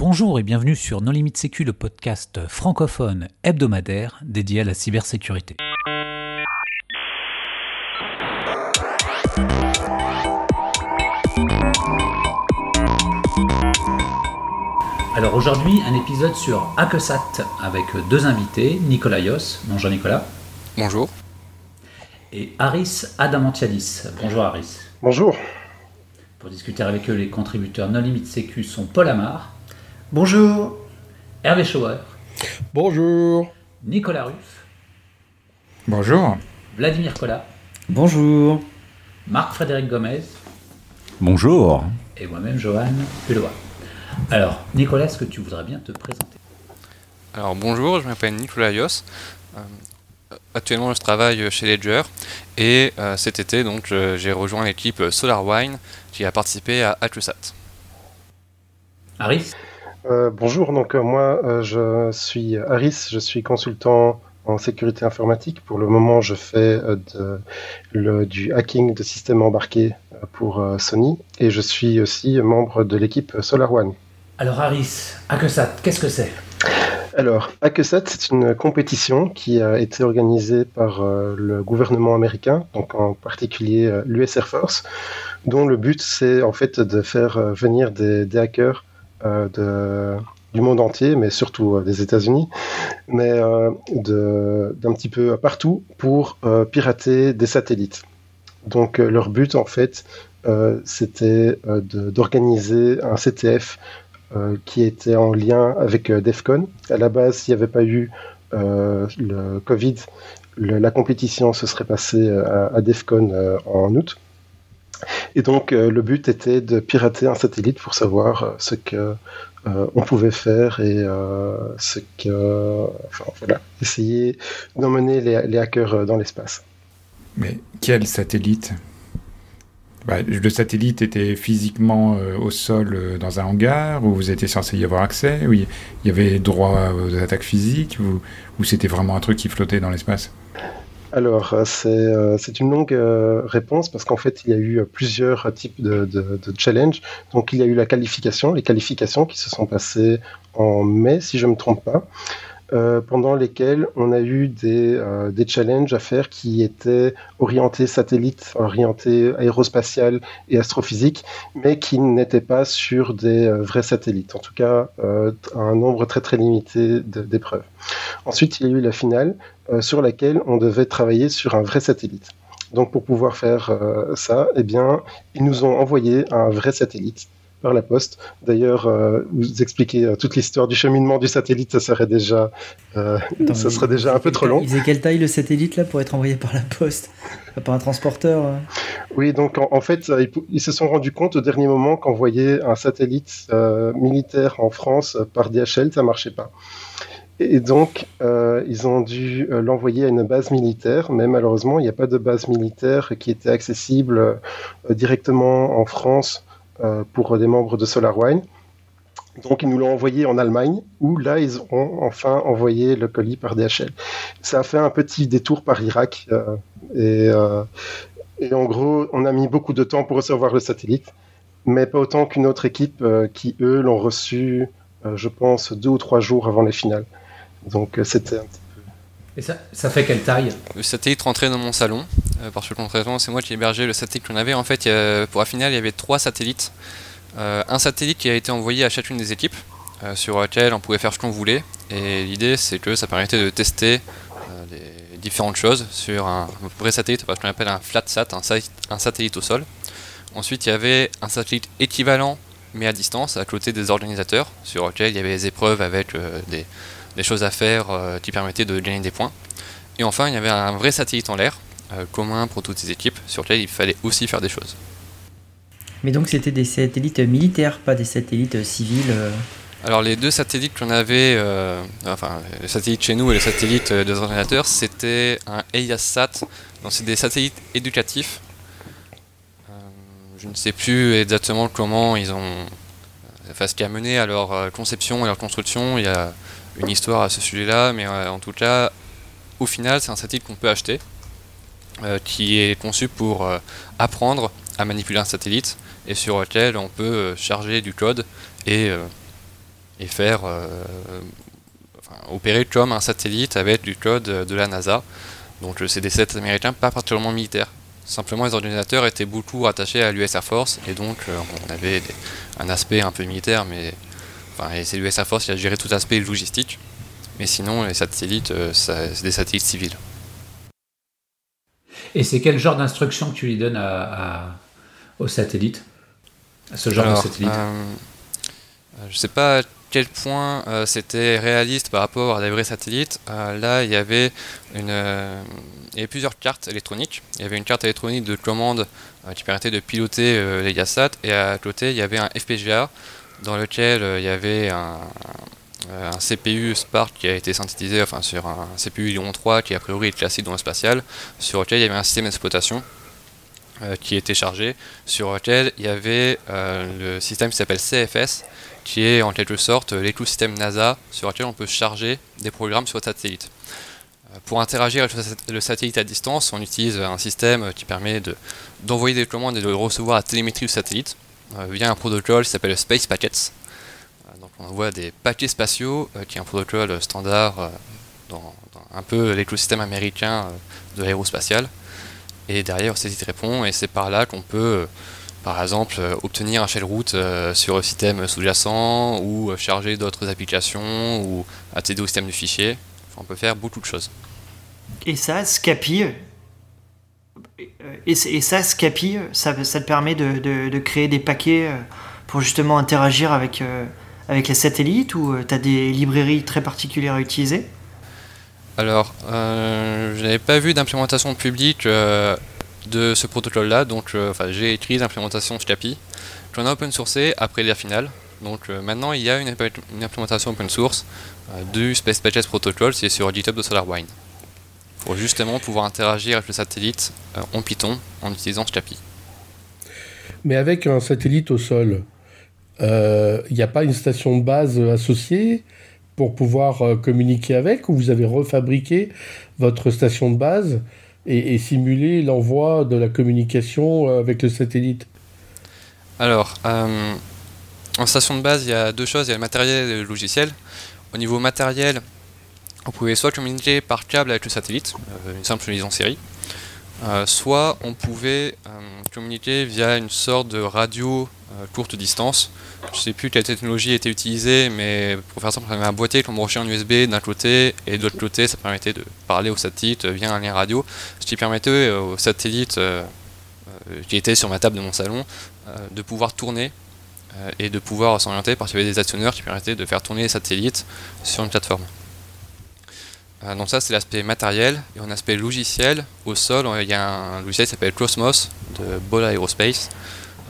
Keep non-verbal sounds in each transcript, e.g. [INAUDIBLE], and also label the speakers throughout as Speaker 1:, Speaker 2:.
Speaker 1: Bonjour et bienvenue sur Non Limite Sécu, le podcast francophone hebdomadaire dédié à la cybersécurité. Alors aujourd'hui, un épisode sur Hackesat avec deux invités, Nicolas Yos. Bonjour Nicolas.
Speaker 2: Bonjour.
Speaker 1: Et Aris Adamantiadis. Bonjour Aris.
Speaker 3: Bonjour.
Speaker 1: Pour discuter avec eux, les contributeurs Non Limite Sécu sont Paul Amar,
Speaker 4: Bonjour.
Speaker 1: Hervé Schauer,
Speaker 5: Bonjour.
Speaker 1: Nicolas Ruff,
Speaker 5: Bonjour.
Speaker 1: Vladimir Collat,
Speaker 4: Bonjour.
Speaker 1: Marc-Frédéric Gomez
Speaker 6: Bonjour.
Speaker 1: et moi-même Johan Hulot. Alors, Nicolas, est-ce que tu voudrais bien te présenter?
Speaker 2: Alors bonjour, je m'appelle Nicolas Yos. Euh, actuellement, je travaille chez Ledger et euh, cet été, donc, j'ai rejoint l'équipe SolarWine qui a participé à HackerSat.
Speaker 1: Aris
Speaker 3: Euh, bonjour, donc euh, moi euh, je suis Aris, je suis consultant en sécurité informatique. Pour le moment, je fais de- le- du hacking de systèmes embarqués pour Sony et je suis aussi membre de l'équipe SolarOne.
Speaker 1: Alors Aris, Hackesat, qu'est-ce que c'est?
Speaker 3: Alors, Hackesat, c'est une compétition qui a été organisée par le gouvernement américain, donc en particulier l'US Air Force, dont le but c'est en fait de faire venir des, des hackers de- du monde entier, mais surtout euh, des États-Unis, mais euh, d'un petit peu partout pour euh, pirater des satellites. Donc euh, leur but en fait, euh, c'était euh, d'organiser un CTF euh, qui était en lien avec euh, DEFCON. À la base, s'il n'y avait pas eu euh, le Covid, la compétition se serait passée euh, à, à DEFCON euh, en août. Et donc, euh, le but était de pirater un satellite pour savoir euh, ce que euh, on pouvait faire et ce que, enfin voilà, essayer d'emmener les, hackers dans l'espace.
Speaker 5: Mais quel satellite? Bah, Le satellite était physiquement au sol dans un hangar où vous étiez censé y avoir accès? Où il y avait droit aux attaques physiques? Ou c'était vraiment un truc qui flottait dans l'espace?
Speaker 3: Alors, euh, c'est euh, c'est une longue euh, réponse parce qu'en fait, il y a eu plusieurs types de, de, de challenges. Donc, il y a eu la qualification, les qualifications qui se sont passées en mai, si je ne me trompe pas, euh, pendant lesquelles on a eu des, euh, des challenges à faire qui étaient orientés satellite, orientés aérospatial et astrophysique, mais qui n'étaient pas sur des euh, vrais satellites. En tout cas, un nombre très très limité d'épreuves. Ensuite, il y a eu la finale sur laquelle on devait travailler sur un vrai satellite. Donc pour pouvoir faire ça, eh bien, ils nous ont envoyé un vrai satellite par la poste. D'ailleurs, euh, vous expliquer euh, toute l'histoire du cheminement du satellite, ça serait déjà, euh,
Speaker 4: Attends,
Speaker 3: ça serait déjà un peu trop long.
Speaker 4: Il faisait quelle taille le satellite là pour être envoyé par la poste? Par un transporteur euh
Speaker 3: Oui, donc en, en fait, ils, se sont rendus compte au dernier moment qu'envoyer un satellite euh, militaire en France par DHL, ça marchait pas. Et donc, euh, ils ont dû euh, l'envoyer à une base militaire, mais malheureusement, il n'y a pas de base militaire qui était accessible euh, directement en France pour des membres de SolarWine. Donc, ils nous l'ont envoyé en Allemagne, où là, ils ont enfin envoyé le colis par DHL. Ça a fait un petit détour par Irak, euh, et, euh, et en gros, on a mis beaucoup de temps pour recevoir le satellite, mais pas autant qu'une autre équipe euh, qui, eux, l'ont reçu, euh, je pense, deux ou trois jours avant les finales. Donc, euh, c'était un petit
Speaker 1: Et ça, fait quelle taille
Speaker 2: Le satellite rentrait dans mon salon, euh, parce que concrètement, c'est moi qui hébergeais le satellite qu'on avait. En fait, pour la finale, il y avait trois satellites. Euh, un satellite qui a été envoyé à chacune des équipes, euh, sur lequel on pouvait faire ce qu'on voulait. Et l'idée, c'est que ça permettait de tester euh, différentes choses sur un vrai satellite, enfin, ce qu'on appelle un flat sat, un, un satellite au sol. Ensuite, il y avait un satellite équivalent, mais à distance, à côté des organisateurs, sur lequel il y avait des épreuves avec des, des choses à faire euh, qui permettaient de gagner des points. Et enfin, il y avait un vrai satellite en l'air, euh, commun pour toutes ces équipes, sur lequel il fallait aussi faire des choses.
Speaker 4: Mais donc c'était des satellites militaires, pas des satellites euh, civils.
Speaker 2: Alors les deux satellites qu'on avait, euh, enfin le satellite chez nous et le satellite euh, des ordinateurs, c'était un EIASat, donc c'est des satellites éducatifs. Euh, je ne sais plus exactement comment ils ont, enfin ce qui a mené à leur conception et leur construction, il y a une histoire à ce sujet-là, mais euh, en tout cas, au final, c'est un satellite qu'on peut acheter, euh, qui est conçu pour euh, apprendre à manipuler un satellite et sur lequel on peut charger du code et, et faire opérer comme un satellite avec du code de la NASA. Donc c'est des sets américains pas particulièrement militaires. Simplement les ordinateurs étaient beaucoup rattachés à l'US Air Force et donc on avait un aspect un peu militaire mais enfin, c'est l'US Air Force qui a géré tout aspect logistique. Mais sinon les satellites c'est des satellites civils.
Speaker 1: Et c'est quel genre d'instruction que tu lui donnes à, aux satellites? À ce genre de satellite euh,
Speaker 2: Je ne sais pas à quel point euh, c'était réaliste par rapport à des vrais satellites. Euh, là, il y, avait une, il y avait plusieurs cartes électroniques. Il y avait une carte électronique de commande qui permettait de piloter les GASAT. Et à côté, il y avait un FPGA dans lequel il y avait un, un CPU Spark qui a été synthétisé enfin, sur un CPU Lyon 3 qui a priori est classique dans le spatial, sur lequel il y avait un système d'exploitation euh, qui était chargé, sur lequel il y avait euh, le système qui s'appelle CFS, qui est en quelque sorte l'écosystème NASA sur lequel on peut charger des programmes sur le satellite. Euh, pour interagir avec le satellite à distance, on utilise un système qui permet d'envoyer des commandes et de recevoir la télémétrie du satellite via un protocole qui s'appelle Space Packets on voit des paquets spatiaux, euh, qui est un protocole standard euh, dans, un peu l'écosystème américain euh, de l'aérospatial. Et derrière, saisit répond, et c'est par là qu'on peut, par exemple, obtenir un shell route sur un système sous-jacent, ou charger d'autres applications, ou accéder au système du fichier. on peut faire beaucoup de choses.
Speaker 7: Et ça, Scapi, et, ça, Scapi, ça, ça te permet de, créer des paquets pour justement interagir avec, les satellites ou euh, tu as des librairies très particulières à utiliser?
Speaker 2: Alors, euh, je n'avais pas vu d'implémentation publique euh, de ce protocole-là, donc j'ai écrit l'implémentation Scapy. J'en ai open sourcé après la finale. Donc maintenant, il y a une, implémentation open source du Space Pages Protocol, c'est sur GitHub de SolarWine, pour justement pouvoir interagir avec le satellite en Python en utilisant Scapy.
Speaker 8: Mais avec un satellite au sol, il euh, n'y a pas une station de base associée pour pouvoir euh, communiquer avec ou vous avez refabriqué votre station de base et, simulé l'envoi de la communication euh, avec le satellite?
Speaker 2: Alors, en station de base, il y a deux choses, il y a le matériel et le logiciel. Au niveau matériel, on pouvait soit communiquer par câble avec le satellite, une simple liaison série, soit on pouvait communiquer via une sorte de radio courte distance je sais plus quelle technologie était utilisée, mais pour faire simple, on avait un boîtier qu'on branchait en USB d'un côté, et de l'autre côté, ça permettait de parler au satellite via un lien radio, ce qui permettait euh, au satellite euh, euh, qui était sur ma table de mon salon de pouvoir tourner et de pouvoir s'orienter parce qu'il y avait des actionneurs qui permettaient de faire tourner les satellites sur une plateforme. Donc ça c'est l'aspect matériel et en aspect logiciel, au sol il y a un logiciel qui s'appelle Cosmos de Bola Aerospace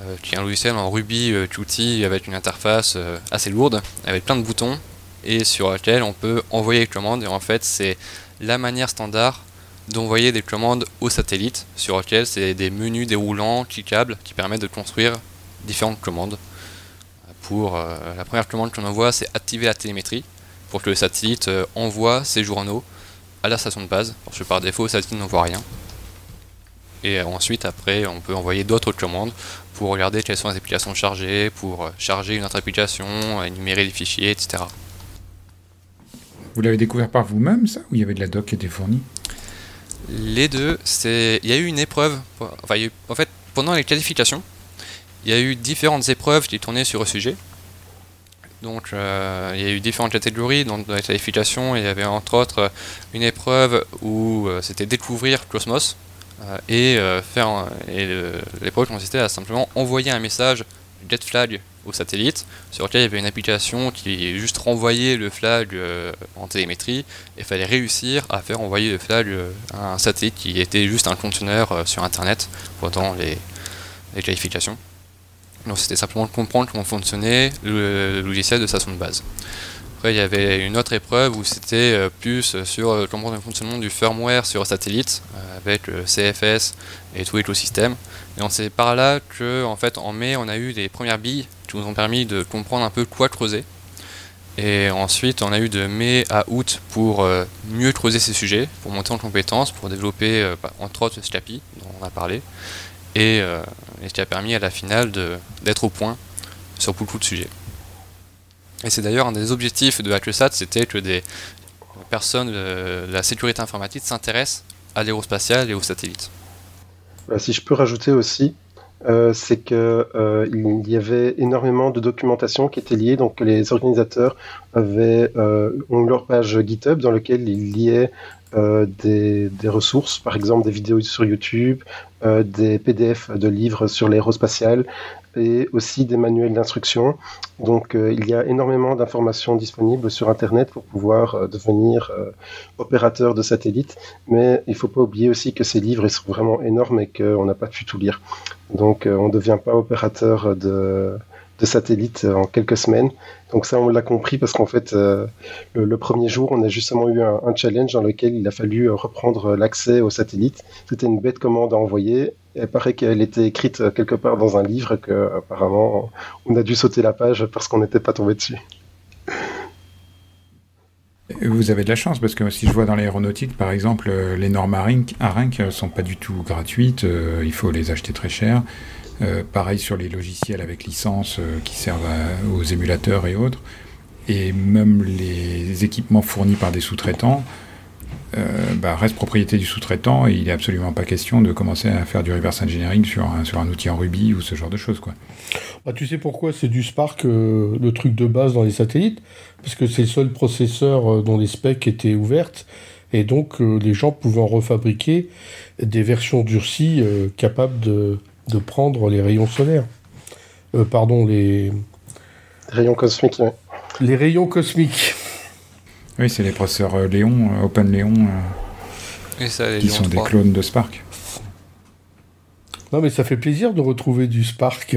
Speaker 2: euh, qui est un logiciel en Ruby euh, Qt avec une interface euh, assez lourde, avec plein de boutons, et sur lequel on peut envoyer des commandes. Et en fait, c'est la manière standard d'envoyer des commandes au satellite, sur lequel c'est des menus déroulants, cliquables, qui permettent de construire différentes commandes. Pour la première commande qu'on envoie, c'est activer la télémétrie, pour que le satellite envoie ses journaux à la station de base, parce que par défaut, le satellite n'envoie rien. Et ensuite, après, on peut envoyer d'autres commandes pour regarder quelles sont les applications chargées, pour euh, charger une autre application, énumérer les fichiers, etc.
Speaker 5: Vous l'avez découvert par vous-même, ça Ou il y avait de la doc qui était fournie?
Speaker 2: Les deux, c'est. Il y a eu une épreuve. Enfin, en fait, pendant les qualifications, il y a eu différentes épreuves qui tournaient sur le sujet. Donc, euh, il y a eu différentes catégories. dans les qualifications, il y avait entre autres une épreuve où euh, c'était découvrir Cosmos, euh, et faire l'épreuve consistait à simplement envoyer un message get flag au satellite sur lequel il y avait une application qui juste renvoyait le flag en télémétrie et fallait réussir à faire envoyer le flag à un satellite qui était juste un conteneur sur internet pendant les qualifications. Donc c'était simplement de comprendre comment fonctionnait le, logiciel de station de base. Après, il y avait une autre épreuve où c'était euh, plus sur le euh, fonctionnement du firmware sur satellite, euh, avec le CFS et tout l'écosystème. Et c'est par là que, en fait, en mai, on a eu les premières billes qui nous ont permis de comprendre un peu quoi creuser. Et ensuite, on a eu de mai à août pour mieux creuser ces sujets, pour monter en compétences, pour développer, bah, entre autres, Scapy, dont on a parlé, et, et ce qui a permis à la finale d'être au point sur beaucoup de sujets. Et c'est d'ailleurs un des objectifs de HackSat, c'était que des personnes de la sécurité informatique s'intéressent à l'aérospatial et aux satellites.
Speaker 3: Si je peux rajouter aussi, euh, c'est que euh, y avait énormément de documentation qui était liée. Donc les organisateurs avaient euh, ont leur page GitHub dans laquelle ils liaient euh, des, des, ressources, par exemple des vidéos sur YouTube, euh, des PDF de livres sur l'aérospatial et aussi des manuels d'instruction. Donc euh, il y a énormément d'informations disponibles sur Internet pour pouvoir euh, devenir euh, opérateur de satellite, mais il ne faut pas oublier aussi que ces livres ils sont vraiment énormes et qu'on n'a pas pu tout lire. Donc on ne devient pas opérateur de de satellites en quelques semaines. Donc ça, on l'a compris parce qu'en fait, euh, le, premier jour, on a justement eu un, challenge dans lequel il a fallu euh, reprendre l'accès aux satellites. C'était une bête commande à envoyer. Et il paraît qu'elle était écrite euh, quelque part dans un livre que apparemment on a dû sauter la page parce qu'on n'était pas tombé dessus.
Speaker 5: Vous avez de la chance parce que si je vois dans l'aéronautique, par exemple, les normes ARINC ne sont pas du tout gratuites. il faut les acheter très cher. Euh, pareil sur les logiciels avec licence euh, qui servent aux émulateurs et autres. Et même les équipements fournis par des sous-traitants euh, bah, restent propriété du sous-traitant et il n'est absolument pas question de commencer à faire du reverse engineering sur un, sur un outil en Ruby ou ce genre de choses. Quoi.
Speaker 8: Bah, tu sais pourquoi c'est du Spark euh, le truc de base dans les satellites? Parce que c'est le seul processeur dont les specs étaient ouvertes et donc les gens pouvaient en refabriquer des versions durcies capables de, de prendre les rayons solaires. Euh, pardon, les...
Speaker 3: Rayons cosmiques, oui.
Speaker 8: Les rayons cosmiques.
Speaker 5: Oui, c'est les processeurs euh, Léon, euh, Open Léon,
Speaker 2: Et ça,
Speaker 5: qui
Speaker 2: Léon
Speaker 5: sont
Speaker 2: 3.
Speaker 5: des clones de Spark.
Speaker 8: Non, mais ça fait plaisir de retrouver du Spark.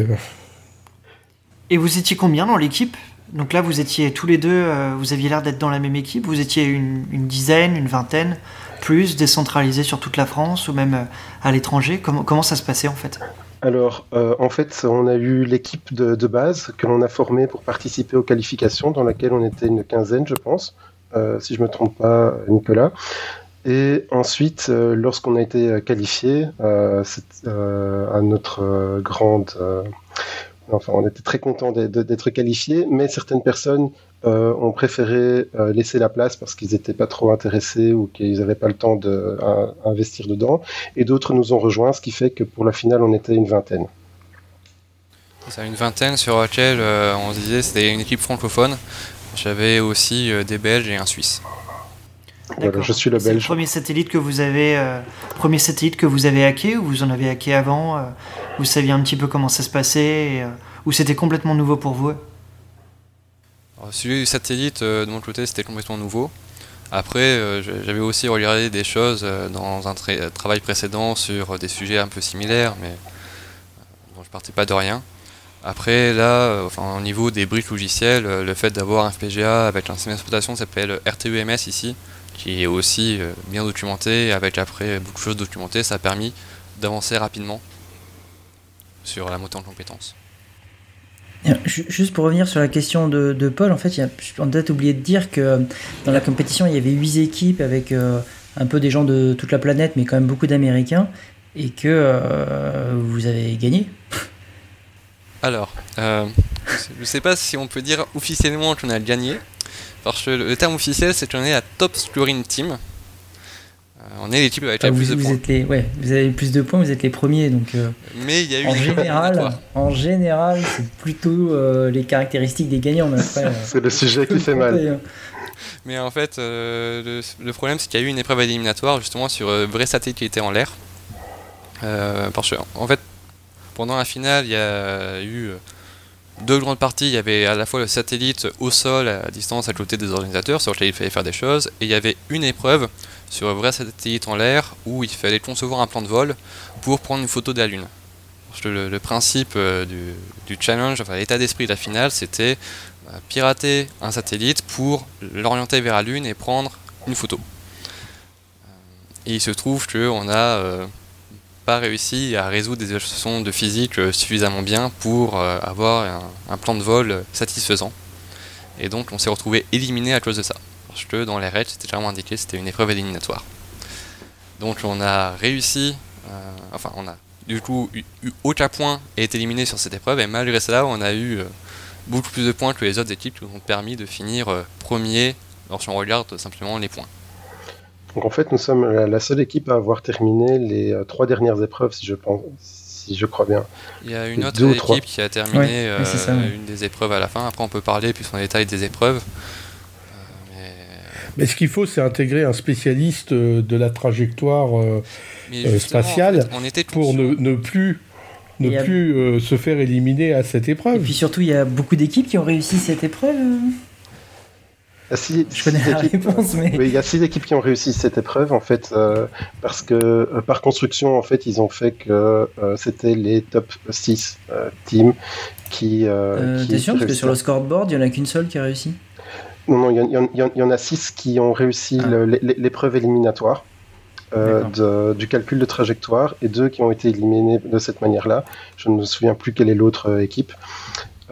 Speaker 7: Et vous étiez combien dans l'équipe? Donc là, vous étiez tous les deux, euh, vous aviez l'air d'être dans la même équipe. Vous étiez une, une dizaine, une vingtaine, plus décentralisé sur toute la France ou même euh, à l'étranger? Comment, ça se passait en fait?
Speaker 3: Alors, euh, en fait, on a eu l'équipe de, base que l'on a formée pour participer aux qualifications, dans laquelle on était une quinzaine, je pense, euh, si je me trompe pas, Nicolas. Et ensuite, lorsqu'on a été qualifié, à notre grande Enfin, on était très content d'être qualifiés, mais certaines personnes euh, ont préféré euh, laisser la place parce qu'ils n'étaient pas trop intéressés ou qu'ils n'avaient pas le temps d'investir de, dedans. Et d'autres nous ont rejoints, ce qui fait que pour la finale, on était une vingtaine.
Speaker 2: C'est une vingtaine sur laquelle euh, on se disait c'était une équipe francophone. J'avais aussi euh, des Belges et un Suisse.
Speaker 3: Voilà, je suis le
Speaker 7: C'est le
Speaker 3: Belge.
Speaker 7: premier satellite que vous avez, euh, premier satellite que vous avez hacké ou vous en avez hacké avant euh, Vous saviez un petit peu comment ça se passait euh, Ou c'était complètement nouveau pour vous?
Speaker 2: Alors, celui du satellite, euh, de mon côté, c'était complètement nouveau. Après, euh, j'avais aussi regardé des choses dans un tra travail précédent sur des sujets un peu similaires, mais dont je partais pas de rien. Après, là, au niveau des briques logicielles, le fait d'avoir un FPGA avec un système d'exploitation s'appelle RTUMS ici, qui est aussi bien documenté, avec après beaucoup de choses documentées, ça a permis d'avancer rapidement sur la montée en compétences.
Speaker 4: Juste pour revenir sur la question de, de Paul, en fait, il y a, on a peut-être oublié de dire que dans la compétition, il y avait 8 équipes avec euh, un peu des gens de toute la planète, mais quand même beaucoup d'Américains, et que euh, vous avez gagné. [LAUGHS]
Speaker 2: Alors, euh, je sais pas si on peut dire officiellement qu'on a gagné, parce que le, le terme officiel c'est qu'on est la top scoring team. Euh, on est l'équipe avec
Speaker 4: Ah,
Speaker 2: la
Speaker 4: vous,
Speaker 2: plus de
Speaker 4: vous
Speaker 2: points.
Speaker 4: êtes les, ouais, vous avez plus de points, vous êtes les premiers, donc. euh,
Speaker 2: Mais il y a eu
Speaker 4: en général, en général, c'est plutôt euh, les caractéristiques des gagnants. Mais après, [LAUGHS] euh,
Speaker 3: C'est le sujet qui fait mal. [LAUGHS]
Speaker 2: Mais en fait, euh, le, le problème c'est qu'il y a eu une épreuve éliminatoire justement sur euh, vrai satellite qui était en l'air. Euh, parce que, en fait, pendant la finale, il y a eu euh, deux grandes parties. Il y avait à la fois le satellite au sol, à distance, à côté des organisateurs, sur lequel il fallait faire des choses. Et il y avait une épreuve sur un vrai satellite en l'air où il fallait concevoir un plan de vol pour prendre une photo de la Lune. Le, principe euh, du, challenge, enfin l'état d'esprit de la finale, c'était euh, pirater un satellite pour l'orienter vers la Lune et prendre une photo. Il se trouve qu'on a euh, pas réussi à résoudre des équations de physique euh, suffisamment bien pour euh, avoir un, plan de vol euh, satisfaisant. Et donc on s'est retrouvé éliminé à cause de ça. Parce que dans les règles, c'était clairement indiqué, c'était une épreuve éliminatoire. Donc on a réussi, enfin on a du coup eu, aucun point et été éliminé sur cette épreuve, et malgré cela on a eu beaucoup plus de points que les autres équipes qui nous ont permis de finir premier lorsqu'on regarde simplement les points.
Speaker 3: Donc en fait, nous sommes la, seule équipe à avoir terminé les trois dernières épreuves, si je pense, si je crois bien.
Speaker 2: Il y a une autre équipe qui a terminé une des épreuves à la fin. Après, on peut parler plus en détail des épreuves.
Speaker 8: Mais ce qu'il faut, c'est intégrer un spécialiste euh, de la trajectoire euh, euh, spatiale pour ne, plus ne plus se faire éliminer à cette épreuve. Et
Speaker 4: puis surtout, il y a beaucoup d'équipes qui ont réussi cette épreuve.
Speaker 3: Je connais la réponse, mais... il y a six équipes qui ont réussi cette épreuve, en fait, parce que par construction, en fait, ils ont fait que c'était les top 6 teams qui.
Speaker 4: T'es sûr? Parce que sur le scoreboard, il n'y en a qu'une seule qui a réussi
Speaker 3: non, non, il y, en a six qui ont réussi ah. l'épreuve éliminatoire euh, du calcul de trajectoire et deux qui ont été éliminés de cette manière-là. Je ne me souviens plus quelle est l'autre euh, équipe.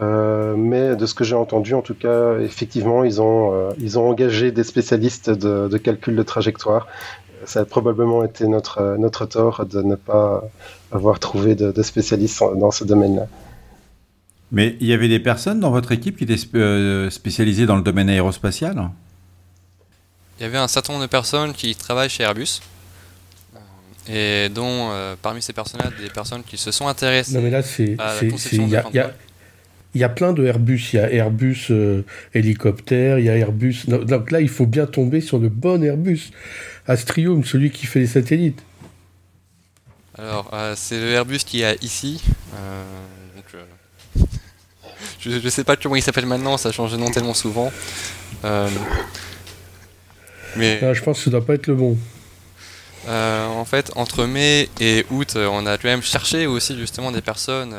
Speaker 3: Euh, mais de ce que j'ai entendu, en tout cas, effectivement, ils ont, ils ont engagé des spécialistes de, calcul de trajectoire. Ça a probablement été notre, notre tort de ne pas avoir trouvé de, de spécialistes dans ce domaine-là.
Speaker 6: Mais il y avait des personnes dans votre équipe qui étaient euh, spécialisées dans le domaine aérospatial?
Speaker 2: Il y avait un certain nombre de personnes qui travaillent chez Airbus. Et dont euh, parmi ces personnes-là, des personnes qui se sont intéressées
Speaker 8: non, mais là, c'est, à la conception de il y a plein de Airbus. Il y a Airbus euh, hélicoptère, il y a Airbus. Donc là, il faut bien tomber sur le bon Airbus. Astrium, celui qui fait les satellites.
Speaker 2: Alors, c'est le Airbus qui y a ici. [LAUGHS] Je ne sais pas comment il s'appelle maintenant, ça change de nom tellement souvent. Euh,
Speaker 8: mais ah, je pense que ça doit pas être le bon.
Speaker 2: Euh, en fait, entre mai et août, euh, on a quand même cherché aussi justement des personnes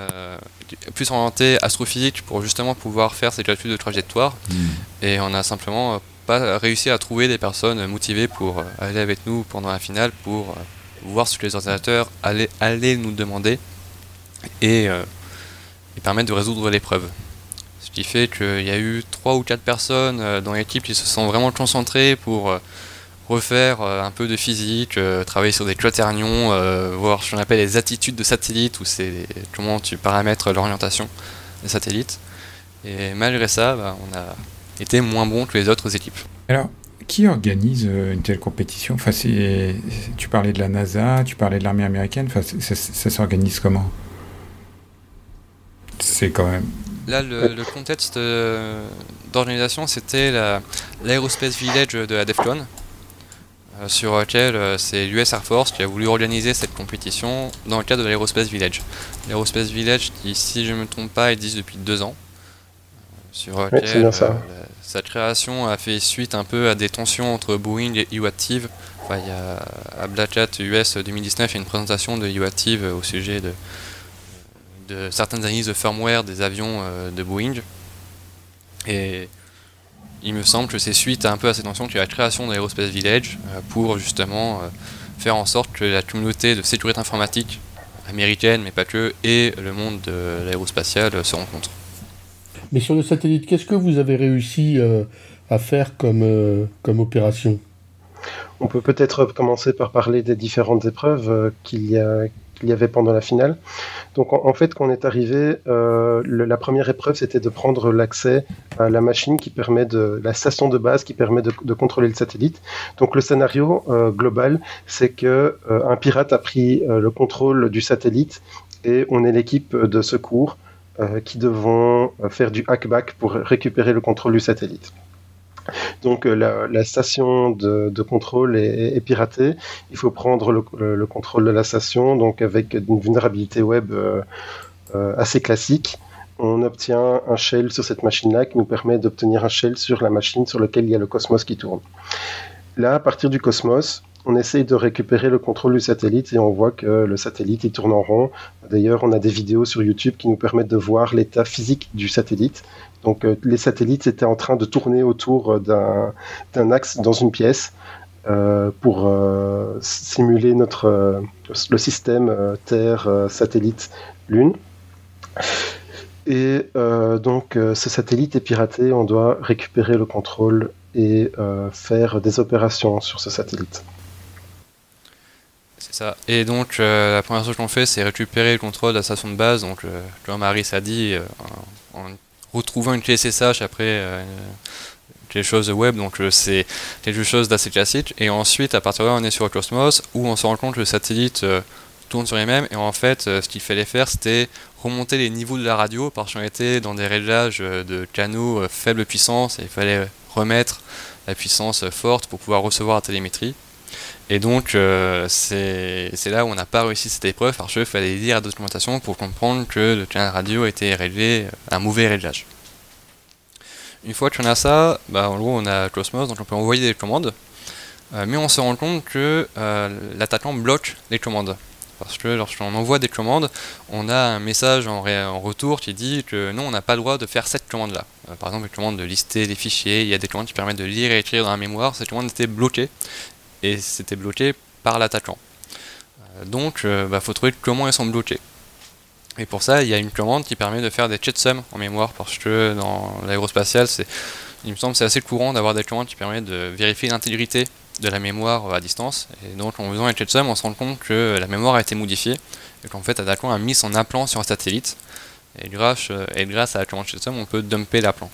Speaker 2: plus orientées astrophysique pour justement pouvoir faire ces calculs de trajectoire. Hmm. Et on a simplement pas réussi à trouver des personnes motivées pour aller avec nous pendant la finale pour voir ce que les ordinateurs allaient, allaient nous demander et et permettre de résoudre l'épreuve. Ce qui fait qu'il y a eu 3 ou 4 personnes euh, dans l'équipe qui se sont vraiment concentrées pour euh, refaire euh, un peu de physique, travailler sur des quaternions, voir ce qu'on appelle les attitudes de satellite, c'est comment tu paramètres l'orientation des satellites. Et malgré ça, bah, on a été moins bon que les autres équipes.
Speaker 5: Alors, qui organise une telle compétition? Enfin, Tu parlais de la NASA, tu parlais de l'armée américaine, enfin, ça s'organise comment? C'est quand même.
Speaker 2: Là, le, contexte euh, d'organisation, c'était l'Aerospace Village de la DEFCON, euh, sur lequel euh, c'est l'US Air Force qui a voulu organiser cette compétition dans le cadre de l'Aerospace Village. L'Aerospace Village, qui, si je ne me trompe pas, existe depuis deux ans.
Speaker 3: Sur lequel,
Speaker 2: sa création a fait suite un peu à des tensions entre Boeing et UActive. Enfin, il y a, à Black Hat US 2019, il y a une présentation de UActive au sujet de, de certaines analyses de firmware des avions euh, de Boeing. Et il me semble que c'est suite un peu à cette notion qu'il y a la création de l'Aerospace Village euh, pour justement euh, faire en sorte que la communauté de sécurité informatique américaine, mais pas que, et le monde de l'aérospatial se rencontrent.
Speaker 8: Mais sur le satellite, qu'est-ce que vous avez réussi à faire comme, comme opération?
Speaker 3: On peut peut-être commencer par parler des différentes épreuves qu'il y, y, avait pendant la finale. Donc en, fait, quand on est arrivé, euh, la première épreuve, c'était de prendre l'accès à la machine qui permet de la station de base qui permet de, contrôler le satellite. Donc le scénario euh, global, c'est que euh, un pirate a pris le contrôle du satellite et on est l'équipe de secours qui devons faire du hackback pour récupérer le contrôle du satellite. Donc euh, la, station de, contrôle est, piratée. Il faut prendre le, contrôle de la station, donc avec une vulnérabilité web euh, euh, assez classique. On obtient un shell sur cette machine-là qui nous permet d'obtenir un shell sur la machine sur laquelle il y a le Cosmos qui tourne. Là, à partir du Cosmos, on essaye de récupérer le contrôle du satellite et on voit que le satellite il tourne en rond. D'ailleurs, on a des vidéos sur YouTube qui nous permettent de voir l'état physique du satellite. Donc euh, les satellites étaient en train de tourner autour d'un axe dans une pièce euh, pour euh, simuler notre, le système Terre, satellite, Lune. Et donc ce satellite est piraté, on doit récupérer le contrôle et faire des opérations sur ce satellite.
Speaker 2: C'est ça. Et donc la première chose qu'on fait, c'est récupérer le contrôle de la station de base. Donc comme Maris a dit, retrouvant une clé SSH après quelque chose de web, donc c'est quelque chose d'assez classique. Et ensuite, à partir de là, on est sur Cosmos, où on se rend compte que le satellite tourne sur les mêmes. Et en fait, ce qu'il fallait faire, c'était remonter les niveaux de la radio, parce qu'on était dans des réglages de canaux faible puissance, et il fallait remettre la puissance forte pour pouvoir recevoir la télémétrie. Et donc, euh, c'est là où on n'a pas réussi cette épreuve, parce qu'il fallait lire la documentation pour comprendre que le canal radio était réglé à un mauvais réglage. Une fois qu'on a ça, bah, en gros, on a Cosmos, donc on peut envoyer des commandes, euh, mais on se rend compte que euh, l'attaquant bloque les commandes. Parce que lorsqu'on envoie des commandes, on a un message en, retour qui dit que non, on n'a pas le droit de faire cette commande-là. par exemple, une commande de lister des fichiers, il y a des commandes qui permettent de lire et écrire dans la mémoire, cette commande était bloquée et c'était bloqué par l'attaquant. Euh, donc, il euh, bah, faut trouver comment elles sont bloquées. Et pour ça, il y a une commande qui permet de faire des checksums en mémoire, parce que dans l'aérospatial, il me semble c'est assez courant d'avoir des commandes qui permettent de vérifier l'intégrité de la mémoire à distance. Et donc en faisant un checksum, on se rend compte que la mémoire a été modifiée, et qu'en fait, l'attaquant a mis son implant sur un satellite, et grâce, et grâce à la commande checksum, on peut dumper l'implant.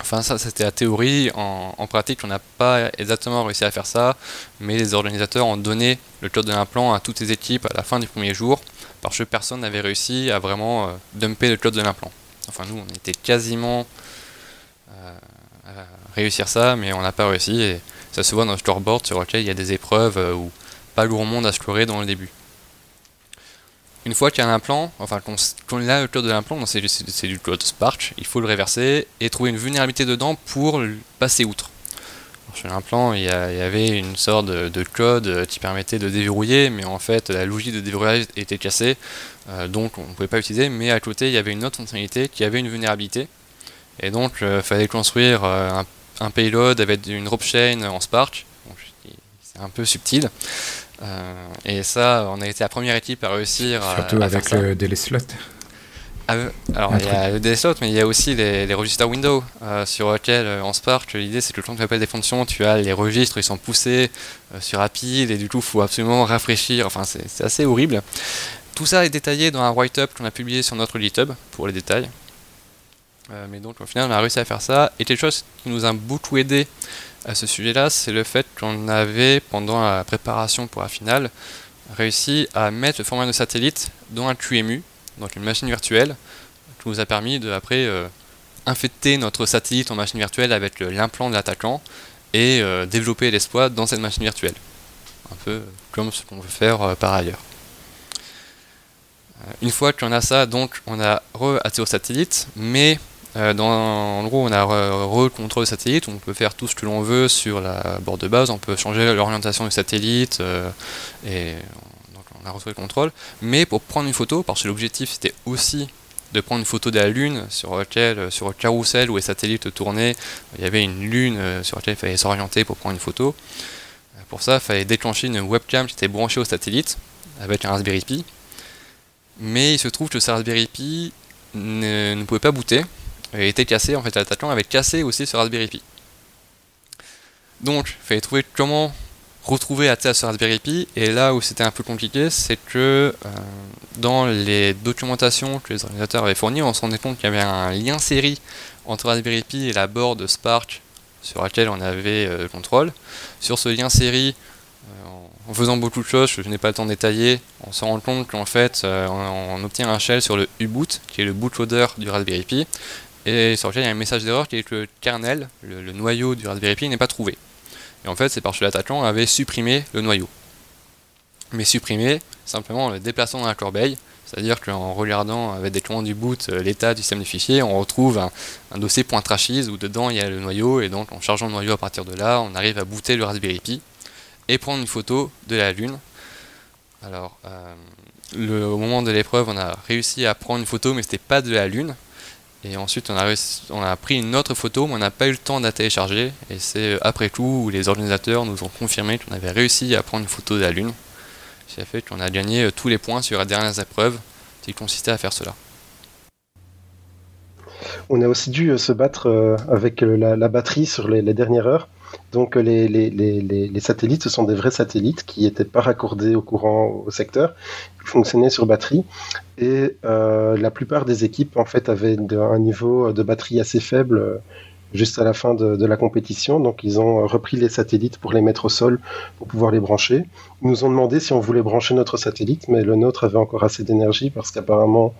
Speaker 2: Enfin, ça, c'était la théorie. En, pratique, on n'a pas exactement réussi à faire ça, mais les organisateurs ont donné le code de l'implant à toutes les équipes à la fin du premier jour, parce que personne n'avait réussi à vraiment euh, dumper le code de l'implant. Enfin, nous, on était quasiment euh, à réussir ça, mais on n'a pas réussi, et ça se voit dans le scoreboard sur lequel il y a des épreuves euh, où pas lourd monde à scorer dans le début une fois qu'il y a un implant, enfin qu'on a le code de l'implant, c'est du code Spark, il faut le réverser et trouver une vulnérabilité dedans pour passer outre. sur l'implant, il, y avait une sorte de, code qui permettait de déverrouiller, mais en fait la logique de déverrouillage était cassée, euh, donc on ne pouvait pas l'utiliser, mais à côté il y avait une autre fonctionnalité qui avait une vulnérabilité, et donc il euh, fallait construire euh, un, payload avec une rope chain en Spark, c'est un peu subtil, euh, et ça, on a été la première équipe à réussir.
Speaker 5: Surtout avec le délai slot.
Speaker 2: Ah, alors, il y a le délai slot, mais il y a aussi les, les registres Windows euh, sur lesquels, euh, en Spark, l'idée c'est que quand tu appelles des fonctions, tu as les registres, ils sont poussés sur API, et du coup, il faut absolument rafraîchir. Enfin, c'est assez horrible. Tout ça est détaillé dans un write-up qu'on a publié sur notre GitHub pour les détails. mais donc, au final, on a réussi à faire ça. Et quelque chose qui nous a beaucoup aidé à ce sujet-là, c'est le fait qu'on avait, pendant la préparation pour la finale, réussi à mettre le format de satellite dans un QEMU, donc une machine virtuelle, qui nous a permis de, après, euh, infecter notre satellite en machine virtuelle avec l'implant de l'attaquant et euh, développer l'exploit dans cette machine virtuelle. Un peu comme ce qu'on veut faire euh, par ailleurs. Une fois qu'on a ça, donc on a re-attiré au satellite, mais euh, dans, en gros, on a re-contrôle satellite, on peut faire tout ce que l'on veut sur la bord de base, on peut changer l'orientation du satellite, euh, et donc on a retrouvé le contrôle. Mais pour prendre une photo, parce que l'objectif c'était aussi de prendre une photo de la Lune sur laquelle, sur le carrousel où les satellites tournaient, il y avait une Lune euh, sur laquelle il fallait s'orienter pour prendre une photo. Pour ça, il fallait déclencher une webcam qui était branchée au satellite avec un Raspberry Pi. Mais il se trouve que ce Raspberry Pi ne pouvait pas booter, était cassé, en fait l'attaquant avait cassé aussi ce Raspberry Pi. Donc, il fallait trouver comment retrouver à ce Raspberry Pi, et là où c'était un peu compliqué, c'est que euh, dans les documentations que les organisateurs avaient fournies, on se rendait compte qu'il y avait un lien série entre Raspberry Pi et la board Spark sur laquelle on avait euh, le contrôle. Sur ce lien série, euh, en faisant beaucoup de choses, je n'ai pas le temps de détailler, on se rend compte qu'en fait, on, obtient un shell sur le U-boot, qui est le bootloader du Raspberry Pi, et sur lequel il y a un message d'erreur qui est que le kernel, le, noyau du Raspberry Pi, n'est pas trouvé. Et en fait, c'est parce que l'attaquant avait supprimé le noyau. Mais supprimé simplement en le déplaçant dans la corbeille, c'est-à-dire qu'en regardant avec des commandes du boot euh, l'état du système de fichiers, on retrouve un, dossier .trashis où dedans il y a le noyau, et donc en chargeant le noyau à partir de là, on arrive à booter le Raspberry Pi et prendre une photo de la Lune. Alors, euh, au moment de l'épreuve, on a réussi à prendre une photo, mais c'était pas de la Lune, et ensuite, on a, pris une autre photo, mais on n'a pas eu le temps de la télécharger. Et c'est euh, après coup où les organisateurs nous ont confirmé qu'on avait réussi à prendre une photo de la Lune. Ce qui a fait qu'on a gagné euh, tous les points sur la dernière épreuve qui consistait à faire cela.
Speaker 3: on a aussi dû se battre avec la, batterie sur les, dernières heures. Donc les, les, satellites, ce sont des vrais satellites qui n'étaient pas raccordés au courant au secteur, qui fonctionnaient sur batterie. Et la plupart des équipes en fait avaient un niveau de batterie assez faible juste à la fin de, la compétition. Donc ils ont repris les satellites pour les mettre au sol pour pouvoir les brancher. Ils nous ont demandé si on voulait brancher notre satellite, mais le nôtre avait encore assez d'énergie parce qu'apparemment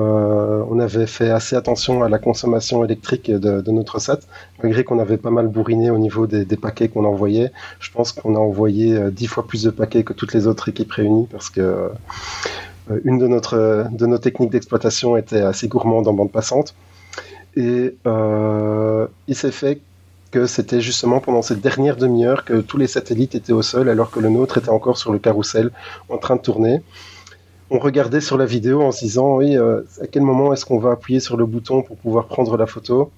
Speaker 3: euh, on avait fait assez attention à la consommation électrique de, notre sat, malgré qu'on avait pas mal bourriné au niveau des, paquets qu'on envoyait. Je pense qu'on a envoyé euh, dix fois plus de paquets que toutes les autres équipes réunies parce que euh, une de, notre, de nos techniques d'exploitation était assez gourmande en bande passante. Et il s'est fait que c'était justement pendant cette dernière demi-heure que tous les satellites étaient au sol alors que le nôtre était encore sur le carrousel en train de tourner. On regardait sur la vidéo en se disant oui, euh, à quel moment est-ce qu'on va appuyer sur le bouton pour pouvoir prendre la photo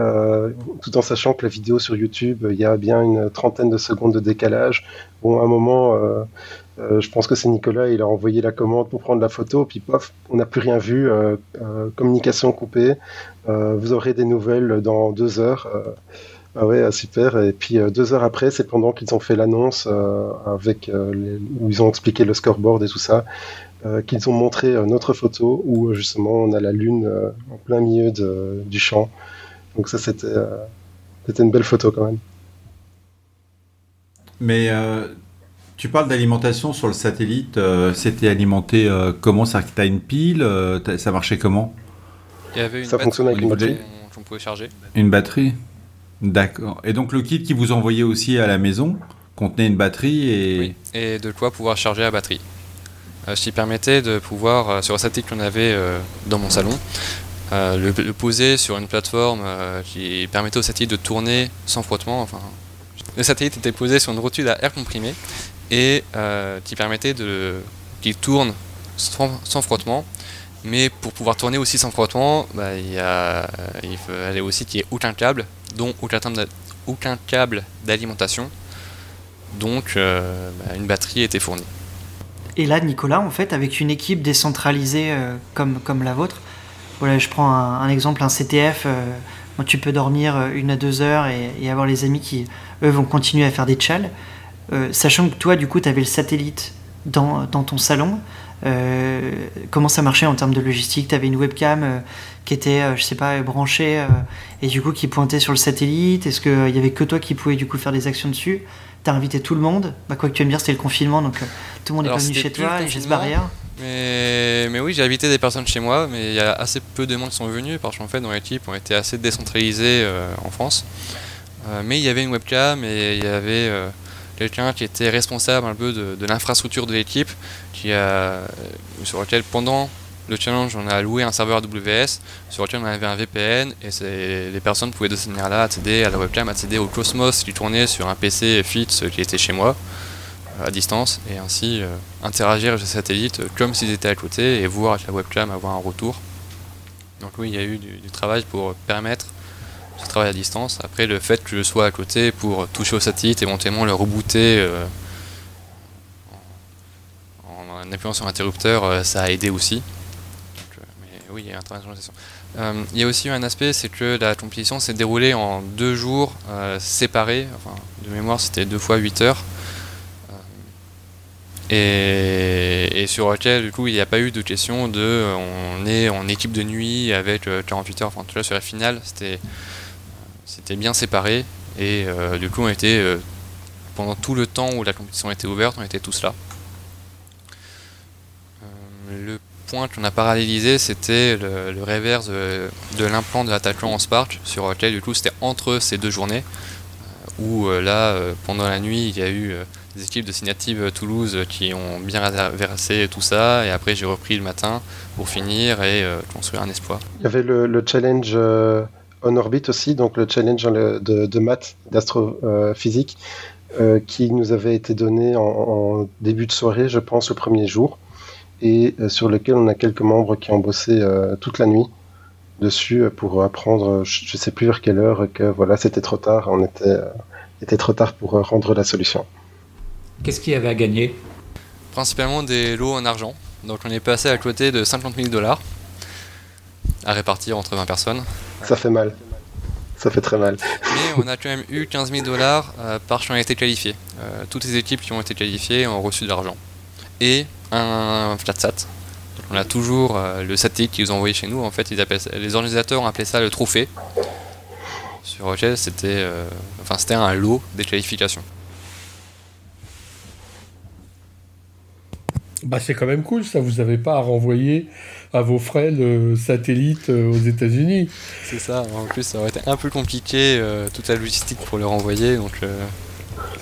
Speaker 3: euh, tout en sachant que la vidéo sur YouTube, il y a bien une trentaine de secondes de décalage. Bon, à un moment, euh, je pense que c'est Nicolas, il a envoyé la commande pour prendre la photo, puis pof, on n'a plus rien vu, communication coupée, vous aurez des nouvelles dans deux heures. ah ouais, super. Et puis deux heures après, c'est pendant qu'ils ont fait l'annonce avec où ils ont expliqué le scoreboard et tout ça, qu'ils ont montré notre photo où justement on a la lune en plein milieu du champ. Donc ça, c'était c'était une belle photo quand même.
Speaker 6: Mais tu parles d'alimentation sur le satellite. Euh, c'était alimenté euh, comment? Ça, as une pile euh, Ça marchait comment?
Speaker 2: Il y avait une
Speaker 3: ça fonctionne avec une batterie.
Speaker 2: Qu'on pouvait charger.
Speaker 6: Une batterie D'accord. Et donc le kit qui vous envoyait aussi à la maison contenait une batterie et... Oui,
Speaker 2: et de quoi pouvoir charger la batterie. Ce qui permettait de pouvoir, sur le satellite qu'on avait dans mon salon, le, poser sur une plateforme qui permettait au satellite de tourner sans frottement. Enfin, le satellite était posé sur une rotule à air comprimé et euh, qui permettait de qu'il tourne sans, frottement. Mais pour pouvoir tourner aussi sans frottement, bah, il, fallait aussi qu'il n'y ait aucun câble, dont aucun câble d'alimentation. Donc euh, bah, une batterie était fournie.
Speaker 7: Et là, Nicolas, en fait, avec une équipe décentralisée euh, comme, comme la vôtre, voilà, je prends un, exemple, un CTF, tu peux dormir une à deux heures et, avoir les amis qui, eux, vont continuer à faire des chals. Euh, sachant que toi, du coup, tu avais le satellite dans, dans ton salon, euh, comment ça marchait en termes de logistique? Tu avais une webcam euh, qui était, je sais pas, branchée et du coup qui pointait sur le satellite? Est-ce qu'il y avait que toi qui pouvais du coup faire des actions dessus? T'as invité tout le monde bah, Quoi que tu aimes dire, c'était le confinement, donc tout le monde est pas venu chez toi, il y a barrière.
Speaker 2: Mais, mais oui, j'ai invité des personnes chez moi, mais il y a assez peu de monde qui sont venus parce qu'en fait, dans l'équipe, on était assez décentralisés en France. mais il y avait une webcam et il y avait quelqu'un qui était responsable un peu de, l'infrastructure de l'équipe, qui a, sur lequel pendant le challenge on a loué un serveur AWS sur lequel on avait un VPN et les personnes pouvaient de cette manière-là accéder à la webcam, accéder au Cosmos qui tournait sur un PC fixe qui était chez moi à distance et ainsi euh, interagir avec le satellite comme s'ils étaient à côté et voir avec la webcam avoir un retour. Donc oui, il y a eu du travail pour permettre je travaille à distance. Après, le fait que je sois à côté pour toucher au satellite, éventuellement le rebooter euh, en, appuyant sur l'interrupteur, euh, ça a aidé aussi. Euh, oui, travail de il y a aussi un aspect, c'est que la compétition s'est déroulée en deux jours séparés. Enfin, de mémoire, c'était deux fois 8 heures. Et, sur lequel du coup il n'y a pas eu de question de on est en équipe de nuit avec 48 heures, enfin tout là sur la finale c'était c'était bien séparé et euh, du coup on était euh, pendant tout le temps où la compétition était ouverte, on était tous là. Euh, le point qu'on a parallélisé, c'était le, le, reverse de, l'implant de l'attaquant en Spark, sur lequel du coup c'était entre ces deux journées, où là, pendant la nuit, il y a eu des équipes de Signative Toulouse qui ont bien versé tout ça, et après j'ai repris le matin pour finir et construire un espoir.
Speaker 3: Il y avait le challenge on Orbit aussi, donc le challenge de, maths, d'astrophysique, euh, qui nous avait été donné en, début de soirée, je pense, le premier jour, et euh, sur lequel on a quelques membres qui ont bossé euh, toute la nuit dessus pour apprendre, je ne sais plus vers quelle heure, que voilà, c'était trop tard, on était, était trop tard pour rendre la solution.
Speaker 1: Qu'est-ce qu'il y avait à gagner?
Speaker 2: Principalement des lots en argent. Donc on est passé à côté de 50 000 dollars. à répartir entre 20 personnes.
Speaker 3: Ça fait mal. Ça fait très mal.
Speaker 2: Mais on a quand même eu 15 000 dollars par qui ont été qualifiés. toutes les équipes qui ont été qualifiées ont reçu de l'argent. Et un flat sat. on a toujours le satellite qu'ils ont envoyé chez nous. En fait, ils les organisateurs ont appelé ça le trophée. Sur OGL, c'était enfin, c'était un lot des qualifications.
Speaker 8: Bah, c'est quand même cool, ça. Vous n'avez pas à renvoyer à vos frais le satellite euh, aux États-Unis.
Speaker 2: C'est ça. En plus, ça aurait été un peu compliqué, euh, toute la logistique pour le renvoyer. Donc, euh.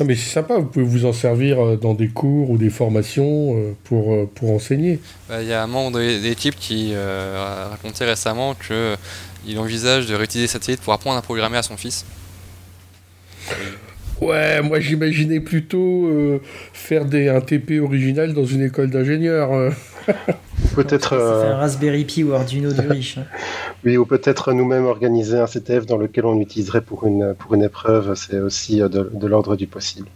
Speaker 8: Non, mais c'est sympa. Vous pouvez vous en servir dans des cours ou des formations pour, pour enseigner.
Speaker 2: Bah, il y a un membre de l'équipe qui a raconté récemment qu'il envisage de réutiliser le satellite pour apprendre à programmer à son fils.
Speaker 8: Ouais, moi j'imaginais plutôt euh, faire des, un TP original dans une école d'ingénieurs. Euh.
Speaker 3: peut-être.
Speaker 4: un Raspberry Pi ou Arduino du [LAUGHS] riche. Hein.
Speaker 3: oui, ou peut-être nous-mêmes organiser un CTF dans lequel on utiliserait pour une, pour une épreuve. C'est aussi euh, de, l'ordre du possible.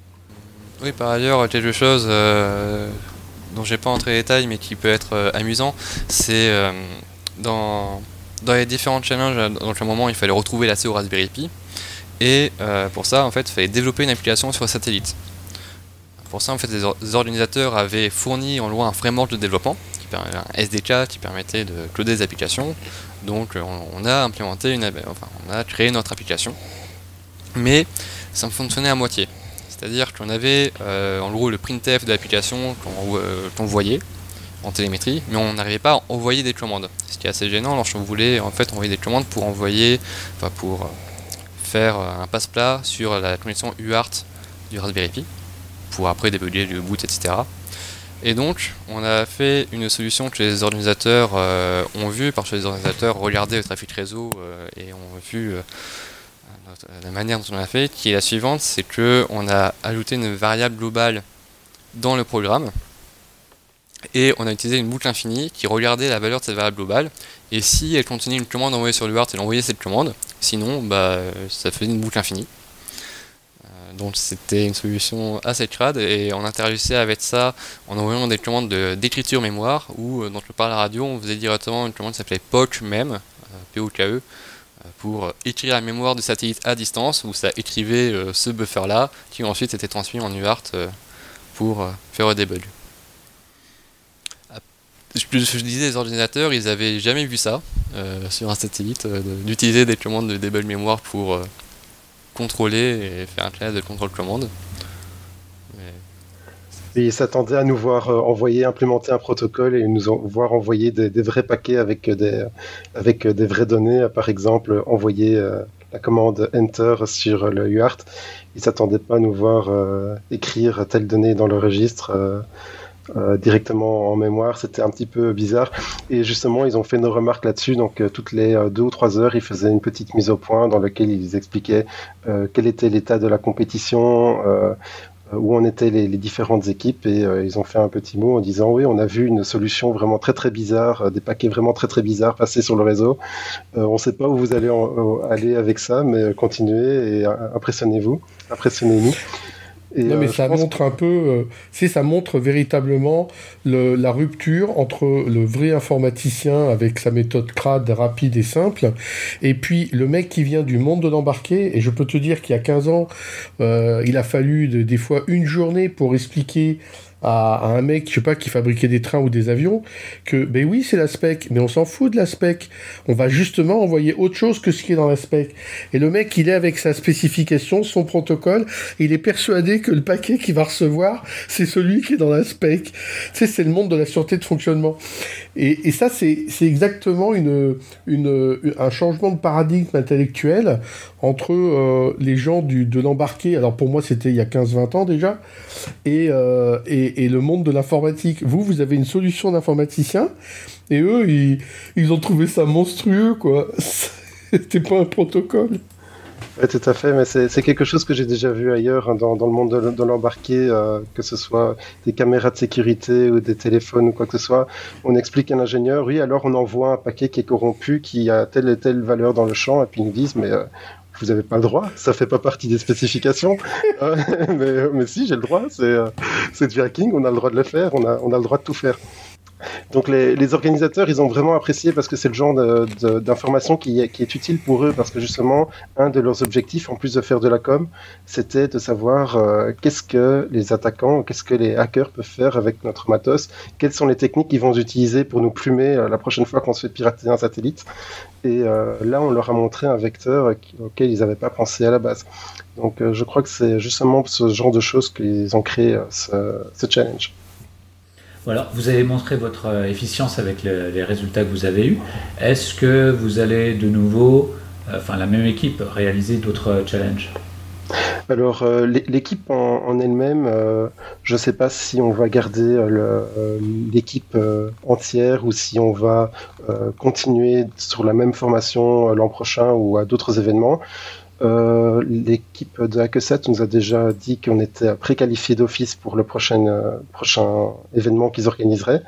Speaker 2: Oui, par ailleurs, quelque chose dont j'ai pas entré les détails mais qui peut être amusant, c'est dans, dans les différents challenges, dans le moment il fallait retrouver l'accès au Raspberry Pi. Et euh, pour ça, en fait, il fallait développer une application sur satellite. Pour ça, en fait, les organisateurs avaient fourni en loi un framework de développement, un SDK qui permettait de coder des applications. Donc, on, a implémenté une, enfin, on a créé notre application, mais ça fonctionnait à moitié. C'est-à-dire qu'on avait euh, en gros le printf de l'application euh, qu'on voyait en télémétrie, mais on n'arrivait pas à envoyer des commandes. Ce qui est assez gênant lorsqu'on voulait en fait envoyer des commandes pour envoyer, enfin pour faire euh, un passe-plat sur la connexion UART du Raspberry Pi pour après débugger le boot, etc. Et donc, on a fait une solution que les organisateurs euh, ont vu, parce que les organisateurs regardaient le trafic réseau euh, et ont vu la manière dont on a fait, qui est la suivante, c'est que on a ajouté une variable globale dans le programme et on a utilisé une boucle infinie qui regardait la valeur de cette variable globale et si elle contenait une commande envoyée sur l'UART, elle envoyait cette commande Sinon, bah, ça faisait une boucle infinie. Euh, donc c'était une solution assez crade et on interagissait avec ça en envoyant des commandes d'écriture mémoire ou euh, dans le par la radio on faisait directement une commande qui s'appelait POK même, euh, P-O-K-E, pour écrire la mémoire du satellite à distance où ça écrivait ce buffer là qui ensuite était transmis en UART pour faire le debug je, disais, les ordinateurs, ils avaient jamais vu ça euh, sur un satellite, euh, d'utiliser des commandes de debug mémoire pour euh, contrôler et faire un classe de contrôle commande.
Speaker 3: ils s'attendaient à nous voir envoyer, implémenter un protocole et nous voir envoyer des, vrais paquets avec des, avec des vraies données, par exemple envoyer la commande Enter sur le UART. Ils s'attendaient pas à nous voir écrire telle donnée dans le registre euh, directement en mémoire. C'était un petit peu bizarre. Et justement, ils ont fait nos remarques là-dessus. Donc, euh, toutes les euh, deux ou trois heures, ils faisaient une petite mise au point dans laquelle ils expliquaient quel était l'état de la compétition, où en étaient les, différentes équipes. Et ils ont fait un petit mot en disant oui, on a vu une solution vraiment très très bizarre, des paquets vraiment très très bizarres passer sur le réseau. on ne sait pas où vous allez aller avec ça, mais continuez et impressionnez-vous, impressionnez-nous
Speaker 8: non, mais euh, ça montre un peu, euh, ça montre véritablement la rupture entre le vrai informaticien avec sa méthode crade, rapide et simple, et puis le mec qui vient du monde de l'embarqué. Et je peux te dire qu'il y a 15 ans, euh, il a fallu des fois une journée pour expliquer à, un mec, je sais pas, qui fabriquait des trains ou des avions, que, ben oui, c'est la spec, mais on s'en fout de la spec. On va justement envoyer autre chose que ce qui est dans la spec. Et le mec, il est avec sa spécification, son protocole, il est persuadé que le paquet qu'il va recevoir, c'est celui qui est dans la spec. Tu sais, c'est le monde de la sûreté de fonctionnement. Et, et ça, c'est exactement une, une, un changement de paradigme intellectuel entre euh, les gens du, de l'embarqué, alors pour moi c'était il y a 15-20 ans déjà, et, euh, et, le monde de l'informatique. Vous, vous avez une solution d'informaticien, et eux, ils, ils, ont trouvé ça monstrueux, quoi. [LAUGHS] C'était pas un protocole.
Speaker 3: Oui, tout à fait, mais c'est quelque chose que j'ai déjà vu ailleurs hein, dans, dans, le monde de, l'embarqué, euh, que ce soit des caméras de sécurité ou des téléphones ou quoi que ce soit. On explique à l'ingénieur, oui, alors on envoie un paquet qui est corrompu, qui a telle et telle valeur dans le champ, et puis ils nous disent, mais vous n'avez pas le droit, ça fait pas partie des spécifications. [LAUGHS] Euh, mais, mais, si, j'ai le droit, c'est euh, du hacking, on a le droit de le faire, on a, on a le droit de tout faire. Donc les, organisateurs, ils ont vraiment apprécié parce que c'est le genre d'information qui, est utile pour eux parce que justement, un de leurs objectifs, en plus de faire de la com, c'était de savoir euh, qu'est-ce que les attaquants, qu'est-ce que les hackers peuvent faire avec notre matos, quelles sont les techniques qu'ils vont utiliser pour nous plumer euh, la prochaine fois qu'on se fait pirater un satellite. Et euh, là, on leur a montré un vecteur auquel ils n'avaient pas pensé à la base. Donc je crois que c'est justement ce genre de choses qu'ils ont créé ce challenge.
Speaker 1: Voilà, vous avez montré votre euh, efficience avec les résultats que vous avez eus. Est-ce que vous allez de nouveau, euh, enfin la même équipe, réaliser d'autres challenges?
Speaker 3: Alors, euh, l'équipe en, elle-même, je ne sais pas si on va garder l'équipe entière ou si on va continuer sur la même formation l'an prochain ou à d'autres événements. Euh, l'équipe de Hackeset nous a déjà dit qu'on était préqualifié d'office pour le prochain, euh, prochain événement qu'ils organiseraient,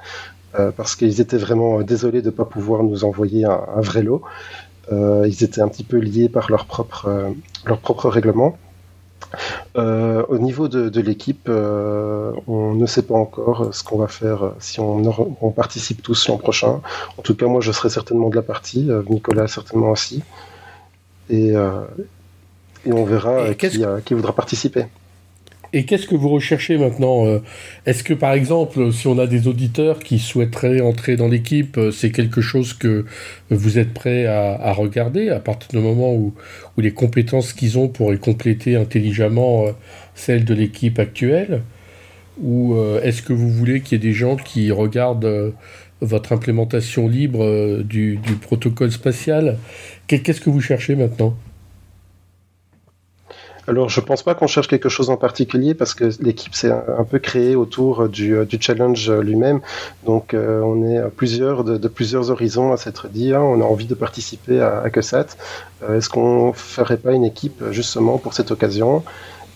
Speaker 3: euh, parce qu'ils étaient vraiment désolés de ne pas pouvoir nous envoyer un, vrai lot. ils étaient un petit peu liés par leur propre, leur propre règlement. Au niveau de, l'équipe, on ne sait pas encore ce qu'on va faire si on, on participe tous l'an prochain. En tout cas, moi, je serai certainement de la partie, Nicolas certainement aussi. Et, et on verra euh, qui, voudra participer.
Speaker 8: Et qu'est-ce que vous recherchez maintenant euh, Est-ce que par exemple, si on a des auditeurs qui souhaiteraient entrer dans l'équipe, euh, c'est quelque chose que vous êtes prêt à, regarder à partir du moment où, les compétences qu'ils ont pourraient compléter intelligemment celles de l'équipe actuelle? Ou est-ce que vous voulez qu'il y ait des gens qui regardent votre implémentation libre du protocole spatial? Qu'est-ce que vous cherchez maintenant?
Speaker 3: Alors, je pense pas qu'on cherche quelque chose en particulier parce que l'équipe s'est un peu créée autour du, du challenge lui-même. Donc, euh, on est plusieurs de, plusieurs horizons à s'être dit, hein, on a envie de participer à, à euh, Est-ce qu'on ferait pas une équipe justement pour cette occasion?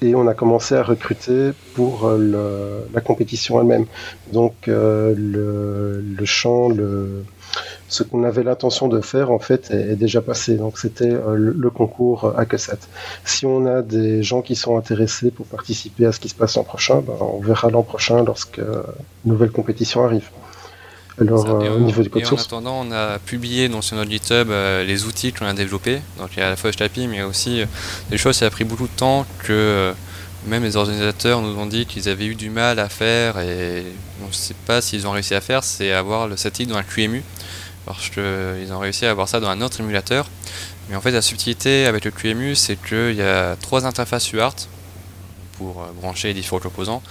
Speaker 3: Et on a commencé à recruter pour le, la compétition elle-même. Donc, euh, le, le champ, le ce qu'on avait l'intention de faire en fait est, déjà passé. Donc c'était euh, le, concours à 7 Si on a des gens qui sont intéressés pour participer à ce qui se passe l'an prochain, ben, on verra l'an prochain lorsque une nouvelle compétition arrive.
Speaker 2: Alors euh, au niveau du code source. En attendant, on a publié donc, sur notre GitHub euh, les outils qu'on a développés. Donc il y a à la fois HTAPI, mais aussi des choses qui a pris beaucoup de temps que même les organisateurs nous ont dit qu'ils avaient eu du mal à faire et on ne sait pas s'ils ont réussi à faire, c'est avoir le satellite dans un QEMU parce qu'ils ont réussi à avoir ça dans un autre émulateur. Mais en fait, la subtilité avec le QEMU, c'est qu'il y a trois interfaces UART pour euh, brancher les différents composants.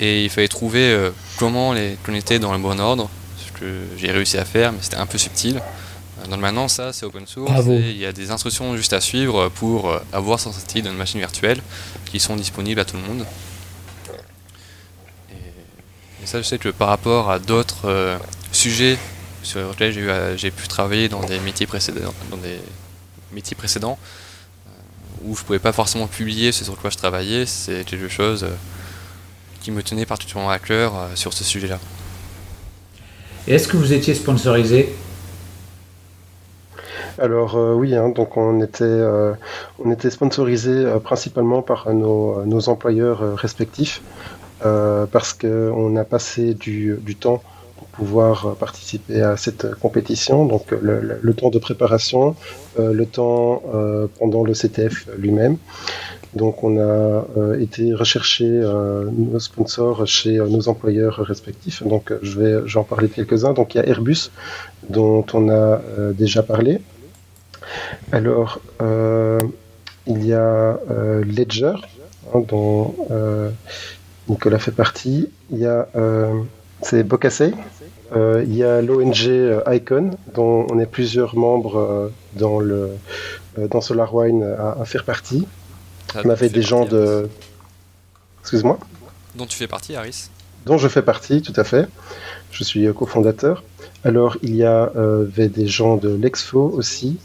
Speaker 2: Et il fallait trouver euh, comment les connecter dans le bon ordre, ce que j'ai réussi à faire, mais c'était un peu subtil. Euh, le maintenant, ça c'est open source et il y a des instructions juste à suivre pour avoir son satellite dans une machine virtuelle qui sont disponibles à tout le monde. Et, ça, je sais que par rapport à d'autres sujets sur lequel euh, j'ai pu travailler dans des métiers précédents, dans des métiers précédents euh, où je pouvais pas forcément publier ce sur quoi je travaillais, c'est quelque chose euh, qui me tenait particulièrement à cœur sur ce sujet-là.
Speaker 1: Et est-ce que vous étiez sponsorisé?
Speaker 3: Alors oui, hein, donc on était, on était sponsorisé principalement par nos, nos employeurs respectifs parce qu'on a passé du, du temps pouvoir participer à cette compétition. Donc le, temps de préparation, euh, le temps euh, pendant le CTF lui-même. Donc on a euh, été rechercher nos sponsors chez nos employeurs respectifs. Donc je vais j'en parler de quelques-uns. Donc il y a Airbus dont on a déjà parlé. Alors il y a Ledger hein, dont Nicolas fait partie. Il y a c'est Bocasey euh, il y a l'ONG euh, Icon, dont on est plusieurs membres euh, dans, le, dans SolarWine à, à faire partie. Ah, on avait des gens de. Excuse-moi
Speaker 2: Dont tu fais partie, Harris
Speaker 3: Dont je fais partie, tout à fait. Je suis cofondateur. Alors, il y avait des gens de l'Exfo aussi,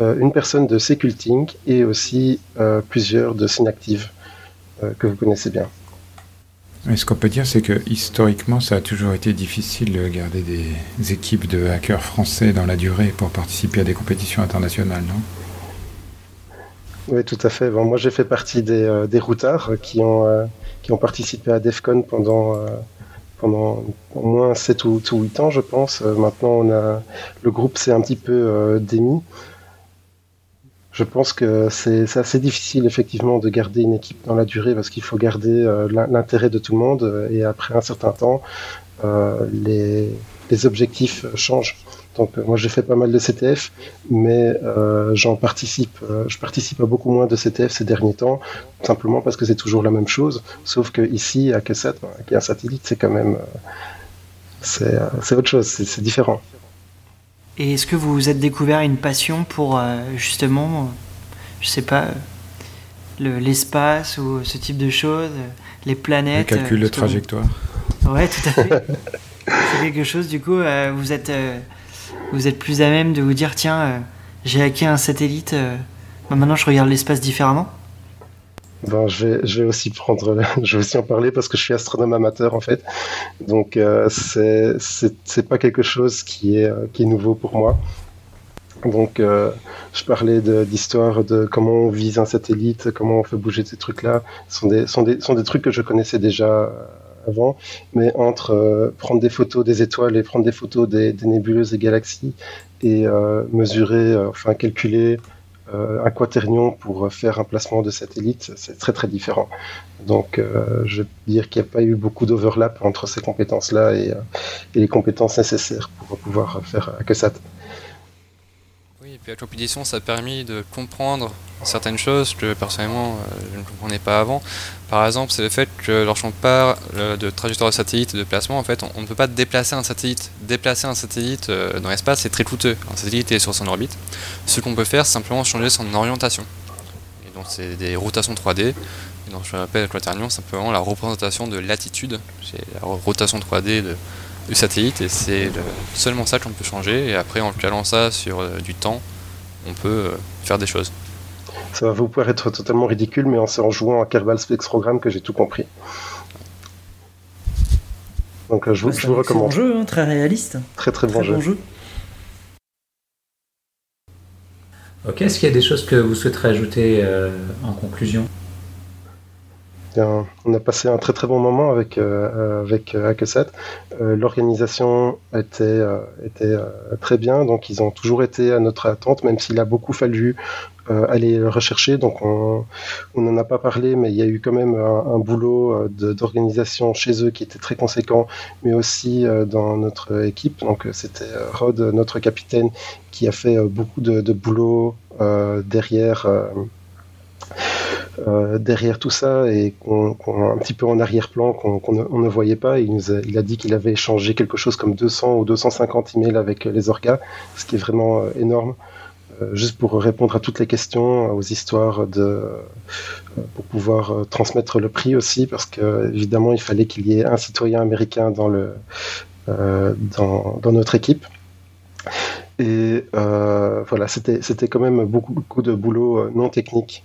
Speaker 3: une personne de Seculting et aussi plusieurs de Synactive que vous connaissez bien.
Speaker 5: Mais ce qu'on peut dire, c'est que historiquement, ça a toujours été difficile de garder des équipes de hackers français dans la durée pour participer à des compétitions internationales, non?
Speaker 3: Oui, tout à fait. Moi, j'ai fait partie des, euh, des routards qui ont, euh, qui ont participé à DEFCON pendant, euh, pendant au moins 7 ou, 8 ans, je pense. maintenant, on a, le groupe s'est un petit peu démis. Je pense que c'est assez difficile effectivement de garder une équipe dans la durée parce qu'il faut garder l'intérêt de tout le monde et après un certain temps, les, les objectifs changent. Donc euh, moi j'ai fait pas mal de CTF, mais euh, j'en participe. Euh, je participe à beaucoup moins de CTF ces derniers temps, simplement parce que c'est toujours la même chose. Sauf que ici à Q7, qui est un satellite, c'est quand même c'est autre chose, c'est différent.
Speaker 7: Et est-ce que vous vous êtes découvert une passion pour justement, je sais pas, l'espace ou ce type de choses, les planètes
Speaker 5: Le calcul de trajectoire.
Speaker 7: Ouais, tout à fait. c'est quelque chose, du coup, vous êtes vous êtes plus à même de vous dire tiens, euh, j'ai hacké un satellite, euh, bah, maintenant je regarde l'espace différemment
Speaker 3: ben, je, vais, aussi prendre, [LAUGHS] je vais aussi en parler parce que je suis astronome amateur en fait. Donc euh, c'est c'est pas quelque chose qui est qui est nouveau pour moi. Donc je parlais d'histoire de, comment on vise un satellite, comment on fait bouger ces trucs-là. Ce sont des, sont, des, sont des trucs que je connaissais déjà avant, mais entre euh, prendre des photos des étoiles et prendre des photos des, nébuleuses et galaxies et euh, mesurer, euh, enfin calculer un quaternion pour faire un placement de satellite, c'est très très différent. Donc je veux dire qu'il n'y a pas eu beaucoup d'overlap entre ces compétences-là et, et, les compétences nécessaires pour pouvoir faire que ça
Speaker 2: et puis la compétition, ça a permis de comprendre certaines choses que personnellement euh, je ne comprenais pas avant. Par exemple, c'est le fait que lorsqu'on parle euh, de trajectoire de satellite et de placement, en fait, on, ne peut pas déplacer un satellite. Déplacer un satellite euh, dans l'espace, c'est très coûteux. Un satellite est sur son orbite. Ce qu'on peut faire, c'est simplement changer son orientation. Et donc, c'est des rotations 3D. Et donc, je rappelle, Quaternion, simplement la représentation de latitude. C'est la rotation 3D de, du satellite et c'est seulement ça qu'on peut changer et après en calant ça sur euh, du temps on peut euh, faire des choses.
Speaker 3: Ça va vous paraître totalement ridicule mais c'est en jouant à Kerbal Spectrogram que j'ai tout compris. Donc euh, je, vous, je vous recommande.
Speaker 4: Très bon jeu, hein, très réaliste.
Speaker 3: Très très bon, jeu.
Speaker 1: Ok, est-ce qu'il y a des choses que vous souhaiterez ajouter en conclusion?
Speaker 3: On a passé un très très bon moment avec euh, avec euh, euh L'organisation était était très bien, donc ils ont toujours été à notre attente, même s'il a beaucoup fallu aller le rechercher. Donc on n'en a pas parlé, mais il y a eu quand même un, boulot d'organisation chez eux qui était très conséquent, mais aussi dans notre équipe. Donc c'était Rod, notre capitaine, qui a fait beaucoup de boulot derrière. Euh, derrière tout ça et un petit peu en arrière-plan qu'on, ne, voyait pas. Il, a, dit qu'il avait échangé quelque chose comme 200 ou 250 emails avec les orgas, ce qui est vraiment euh, énorme. Euh, juste pour répondre à toutes les questions, aux histoires de, pour pouvoir transmettre le prix aussi, parce que évidemment il fallait qu'il y ait un citoyen américain dans le dans, notre équipe. Et voilà, c'était, c'était quand même beaucoup, de boulot non technique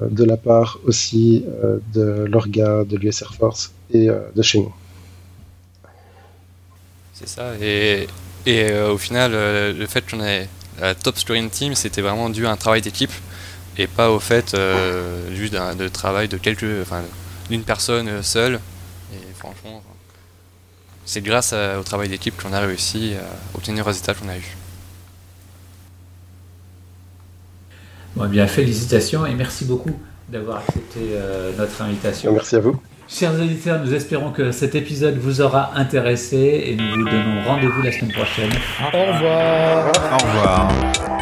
Speaker 3: de la part aussi euh, de l'ORGA, de l'US Air Force et euh, de chez nous.
Speaker 2: C'est ça, et, au final, le fait qu'on ait la top scoring team, c'était vraiment dû à un travail d'équipe et pas au fait juste d'un de travail de quelques, enfin, d'une personne seule. Et franchement, c'est grâce au travail d'équipe qu'on a réussi à obtenir le résultat qu'on a eu.
Speaker 1: Bon, eh bien, félicitations et merci beaucoup d'avoir accepté euh, notre invitation.
Speaker 3: Merci à vous.
Speaker 1: Chers auditeurs, nous espérons que cet épisode vous aura intéressé et nous vous donnons rendez-vous la semaine prochaine.
Speaker 8: Au revoir.
Speaker 6: Au revoir.